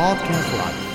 Podcast Live.